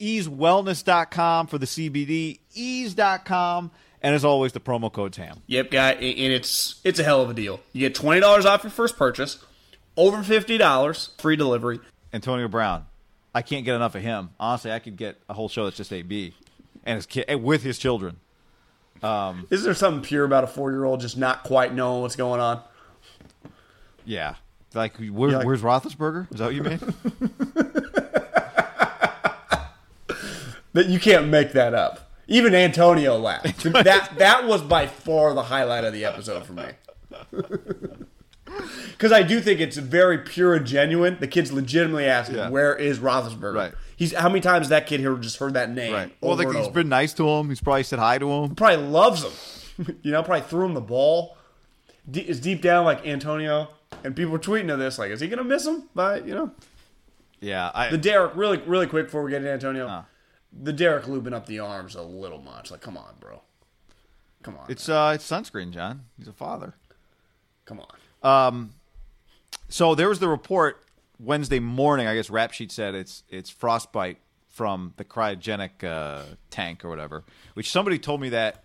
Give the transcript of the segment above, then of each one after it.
easewellness.com for the CBD, ease.com, and as always, the promo code's HAM. Yep, guy, and it's it's a hell of a deal. You get twenty dollars off your first purchase, over fifty dollars free delivery. Antonio Brown. I can't get enough of him. Honestly, I could get a whole show that's just AB and his kid with his children. Um, Is there something pure about a four year old just not quite knowing what's going on? Yeah. Like, where, Yeah, like- where's Roethlisberger? Is that what you mean? That you can't make that up. Even Antonio laughed. that that was by far the highlight of the episode for me. Because I do think it's very pure and genuine. The kid's legitimately asking, Yeah. "Where is Roethlisberger?" Right. He's how many times that kid here just heard that name? right. Well, and he's been nice to him. He's probably said hi to him. probably loves him. you know, probably threw him the ball. D- is deep down like Antonio, and people were tweeting of this, like, is he gonna miss him? But you know, Yeah. I, the Derek really, really quick before we get to Antonio, Huh. The Derek looping up the arms a little much. Like, come on, bro, come on, it's, man. uh, it's sunscreen, John. He's a father. come on. Um, so there was the report Wednesday morning. I guess Rap Sheet said it's it's frostbite from the cryogenic uh, tank or whatever. Which somebody told me that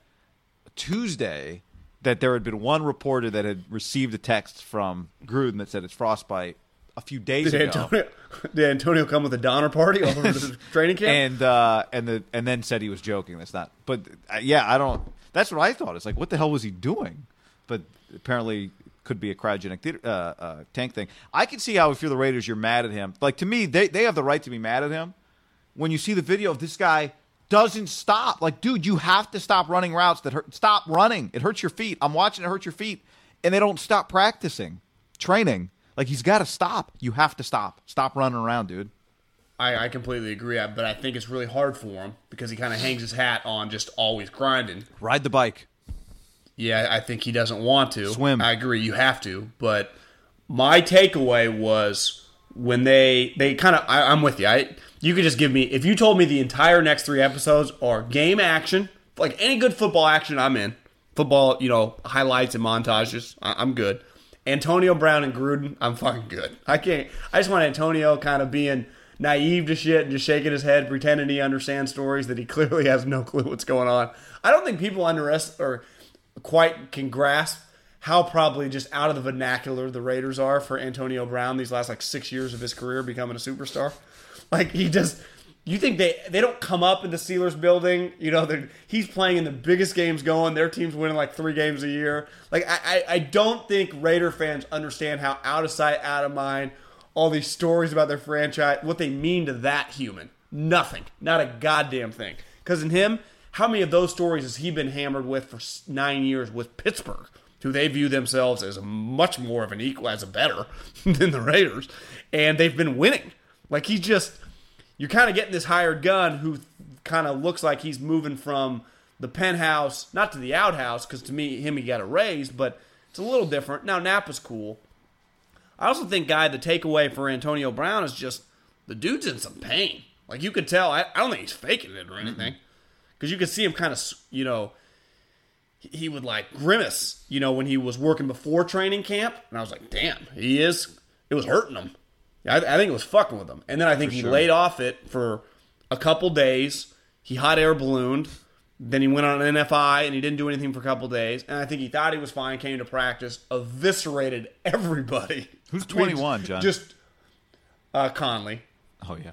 Tuesday that there had been one reporter that had received a text from Gruden that said it's frostbite a few days Did ago. Antonio, did Antonio come with a Donner party over the training camp? and uh, and the and then said he was joking. That's not. But uh, yeah, I don't. That's what I thought. It's like, what the hell was he doing? But apparently, could be a cryogenic theater, uh, uh, tank thing. I can see how if you're the Raiders, you're mad at him. Like to me, they they have the right to be mad at him. When you see the video of this guy doesn't stop, like, dude, you have to stop running routes that hurt. Stop running. It hurts your feet. I'm watching it hurt your feet, and they don't stop practicing, training. Like he's got to stop. You have to stop. Stop running around, dude. I, I completely agree, but I think it's really hard for him because he kind of hangs his hat on just always grinding. Ride the bike. Yeah, I think he doesn't want to. Swim. I agree, you have to. But my takeaway was when they they kind of I'm with you. I you could just give me if you told me the entire next three episodes are game action, like any good football action, I'm in. Football, you know, highlights and montages, I, I'm good. Antonio Brown and Gruden, I'm fucking good. I can't. I just want Antonio kind of being naive to shit and just shaking his head, pretending he understands stories that he clearly has no clue what's going on. I don't think people underestimate or quite can grasp how probably just out of the vernacular the Raiders are for Antonio Brown these last like six years of his career becoming a superstar. Like he just, you think they they don't come up in the Steelers building? You know, he's playing in the biggest games going. Their team's winning like three games a year. Like I, I, I don't think Raider fans understand how out of sight, out of mind, all these stories about their franchise, what they mean to that human. Nothing, not a goddamn thing. Because in him, how many of those stories has he been hammered with for nine years with Pittsburgh, who they view themselves as much more of an equal, as a better than the Raiders, and they've been winning. Like he just, you're kind of getting this hired gun who kind of looks like he's moving from the penthouse, not to the outhouse, because to me, him he got a raise, but it's a little different. Now Napa's cool. I also think, guy, the takeaway for Antonio Brown is just the dude's in some pain. Like you could tell. I, I don't think he's faking it or anything, because you could see him kind of, you know, he- he would like grimace, you know, when he was working before training camp, and I was like, damn, he is. It was hurting him. I, I think it was fucking with him, and then I think he laid off it for a couple days. He hot air ballooned. Then he went on an NFI and he didn't do anything for a couple days. And I think he thought he was fine, came to practice, eviscerated everybody. Who's I mean, 21, John? Just uh, Conley. Oh yeah.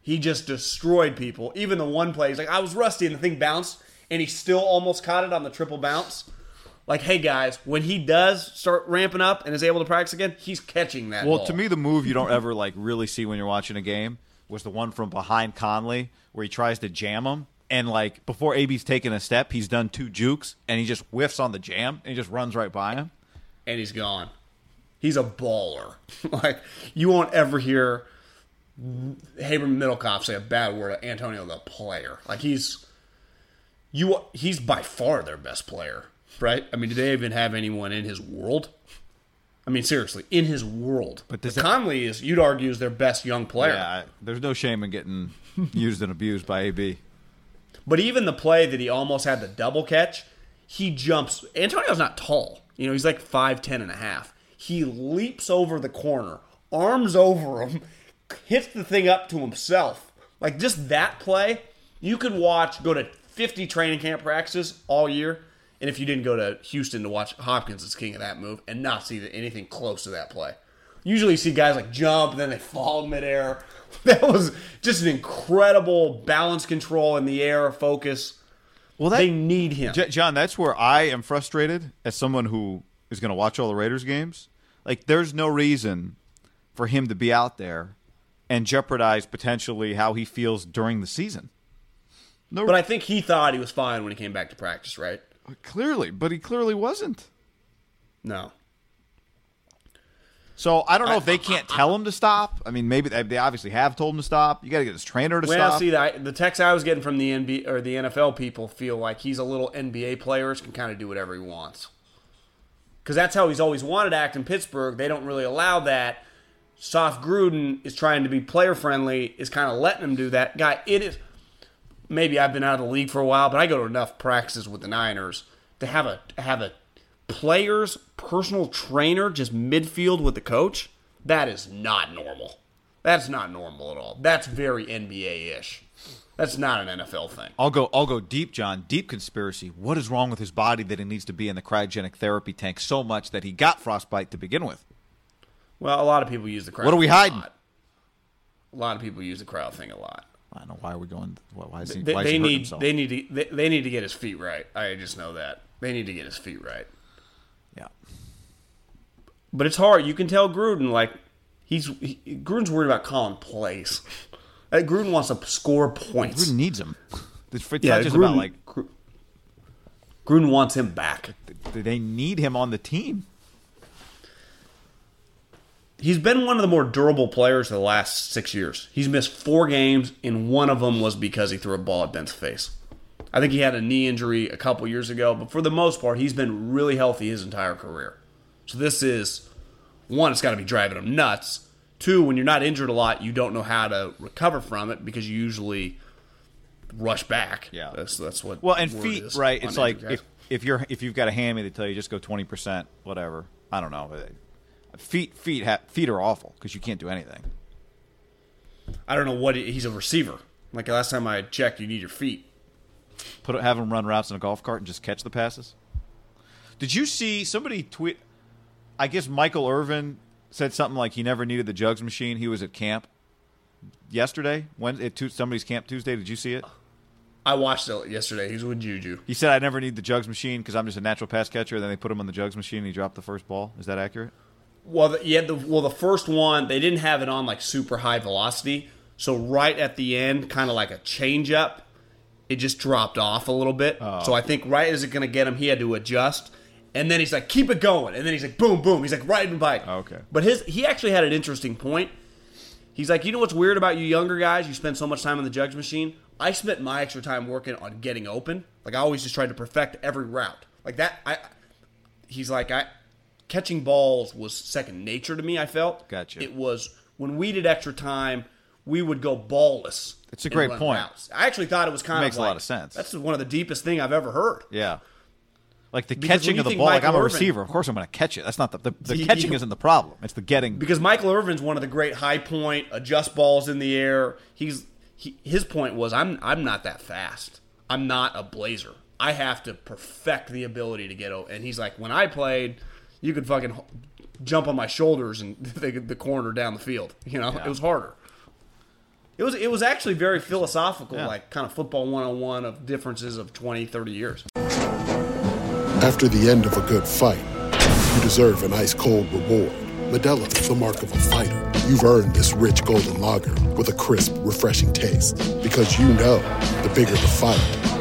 He just destroyed people. Even the one play, he's like, I was rusty and the thing bounced and he still almost caught it on the triple bounce. Like, hey guys, when he does start ramping up and is able to practice again, he's catching that. Well, ball. to me, the move you don't ever like really see when you're watching a game was the one from behind Conley where he tries to jam him, and like before AB's taken a step, he's done two jukes, and he just whiffs on the jam, and he just runs right by him. and he's gone. He's a baller. like you won't ever hear Haber Middlekauff say a bad word of Antonio the player. Like he's you he's by far their best player, right? I mean, do they even have anyone in his world? I mean, seriously, in his world. But does that- Conley is, you'd argue, is their best young player. Yeah, there's no shame in getting used and abused by AB. But even the play that he almost had the double catch, he jumps. Antonio's not tall. You know, he's like 5'10 and a half. He leaps over the corner, arms over him, hits the thing up to himself. Like just that play, you could watch, go to 50 training camp practices all year. And if you didn't go to Houston to watch Hopkins is king of that move and not see anything close to that play. Usually you see guys like jump and then they fall midair. That was just an incredible balance control in the air, focus. Well, They need him. J- John, that's where I am frustrated as someone who is going to watch all the Raiders games. Like, there's no reason for him to be out there and jeopardize potentially how he feels during the season. No, But I think he thought he was fine when he came back to practice, right? Clearly, but he clearly wasn't. No. So I don't know if they can't tell him to stop. I mean, maybe they, they obviously have told him to stop. You got to get his trainer to Well, stop. Well, see, the, the text I was getting from the NBA or the NFL people feel like he's a little NBA player, can kind of do whatever he wants. Because that's how he's always wanted to act in Pittsburgh. They don't really allow that. Soft Gruden is trying to be player friendly, is kind of letting him do that. Guy, it is. Maybe I've been out of the league for a while, but I go to enough practices with the Niners to have a have a player's personal trainer just midfield with the coach. That is not normal. That's not normal at all. That's very NBA ish. That's not an NFL thing. I'll go. I'll go deep, John. Deep conspiracy. What is wrong with his body that he needs to be in the cryogenic therapy tank so much that he got frostbite to begin with? Well, a lot of people use the crowd. What are we thing a hiding? lot. A lot of people use the crowd thing a lot. I don't know why are we going. Why, why is he? They, why is they he need himself? they need to they, they need to get his feet right. I just know that they need to get his feet right. yeah. But it's hard. You can tell Gruden like he's he, Gruden's worried about calling plays. Like, Gruden wants to score points. Gruden needs him. It's yeah, Gruden, about like Gruden wants him back. they need him on the team. He's been one of the more durable players the last six years. He's missed four games, and one of them was because he threw a ball at Ben's face. I think he had a knee injury a couple years ago, but for the most part, he's been really healthy his entire career. So this is one, it's got to be driving him nuts. Two, when you're not injured a lot, you don't know how to recover from it because you usually rush back. Yeah. that's that's what. Well, and feet, right? It's like guys. if if you're if you've got a hammy, they tell you just go twenty percent, whatever. I don't know. Feet feet ha- feet are awful because you can't do anything. I don't know what he- he's a receiver. Like last time I checked, you need your feet. Put have him run routes in a golf cart and just catch the passes. Did you see somebody tweet? I guess Michael Irvin said something like he never needed the jugs machine. He was at camp yesterday. When at Tu- somebody's camp Tuesday, did you see it? I watched it yesterday. He's with Juju. He said I never need the jugs machine because I'm just a natural pass catcher. Then they put him on the jugs machine and he dropped the first ball. Is that accurate? Well, the, yeah, the, well, the first one they didn't have it on like super high velocity, so right at the end, kind of like a change up, it just dropped off a little bit. Oh. So I think right as it going to get him, he had to adjust, and then he's like, "Keep it going," and then he's like, "Boom, boom." He's like riding bike. Oh, okay. But his he actually had an interesting point. He's like, you know what's weird about you younger guys? You spend so much time on the jugs machine. I spent my extra time working on getting open. Like I always just tried to perfect every route. Like that. I. He's like I. Catching balls was second nature to me. I felt. Gotcha. It was when we did extra time, we would go ballless. It's a great point. routes. I actually thought it was kind Makes of a lot of sense. That's one of the deepest thing I've ever heard. Yeah. Like the Because catching of the ball, like I'm a Irvin- receiver. Of course I'm going to catch it. That's not the the, the catching isn't the problem. It's the getting. because Michael Irvin's one of the great high point adjust balls in the air. He's he, his point was I'm I'm not that fast. I'm not a blazer. I have to perfect the ability to get over. And he's like, when I played, you could fucking jump on my shoulders and the, the corner down the field. You know, it was harder. It was it was actually very philosophical, Yeah. like kind of football 101 of differences of 20, 30 years. After the end of a good fight, you deserve an ice cold reward. Modelo is the mark of a fighter. You've earned this rich golden lager with a crisp, refreshing taste. Because you know the bigger the fight,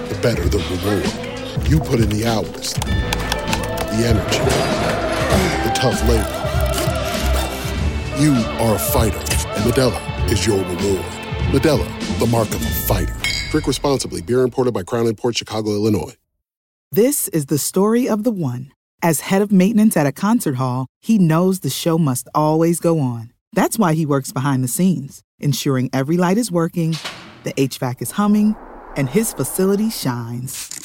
the better the reward. You put in the hours, the energy, the tough labor. You are a fighter, and Modelo is your reward. Modelo, the mark of a fighter. Drink responsibly. Beer imported by Crown Port Chicago, Illinois. This is the story of the one. As head of maintenance at a concert hall, he knows the show must always go on. That's why he works behind the scenes, ensuring every light is working, the HVAC is humming, and his facility shines.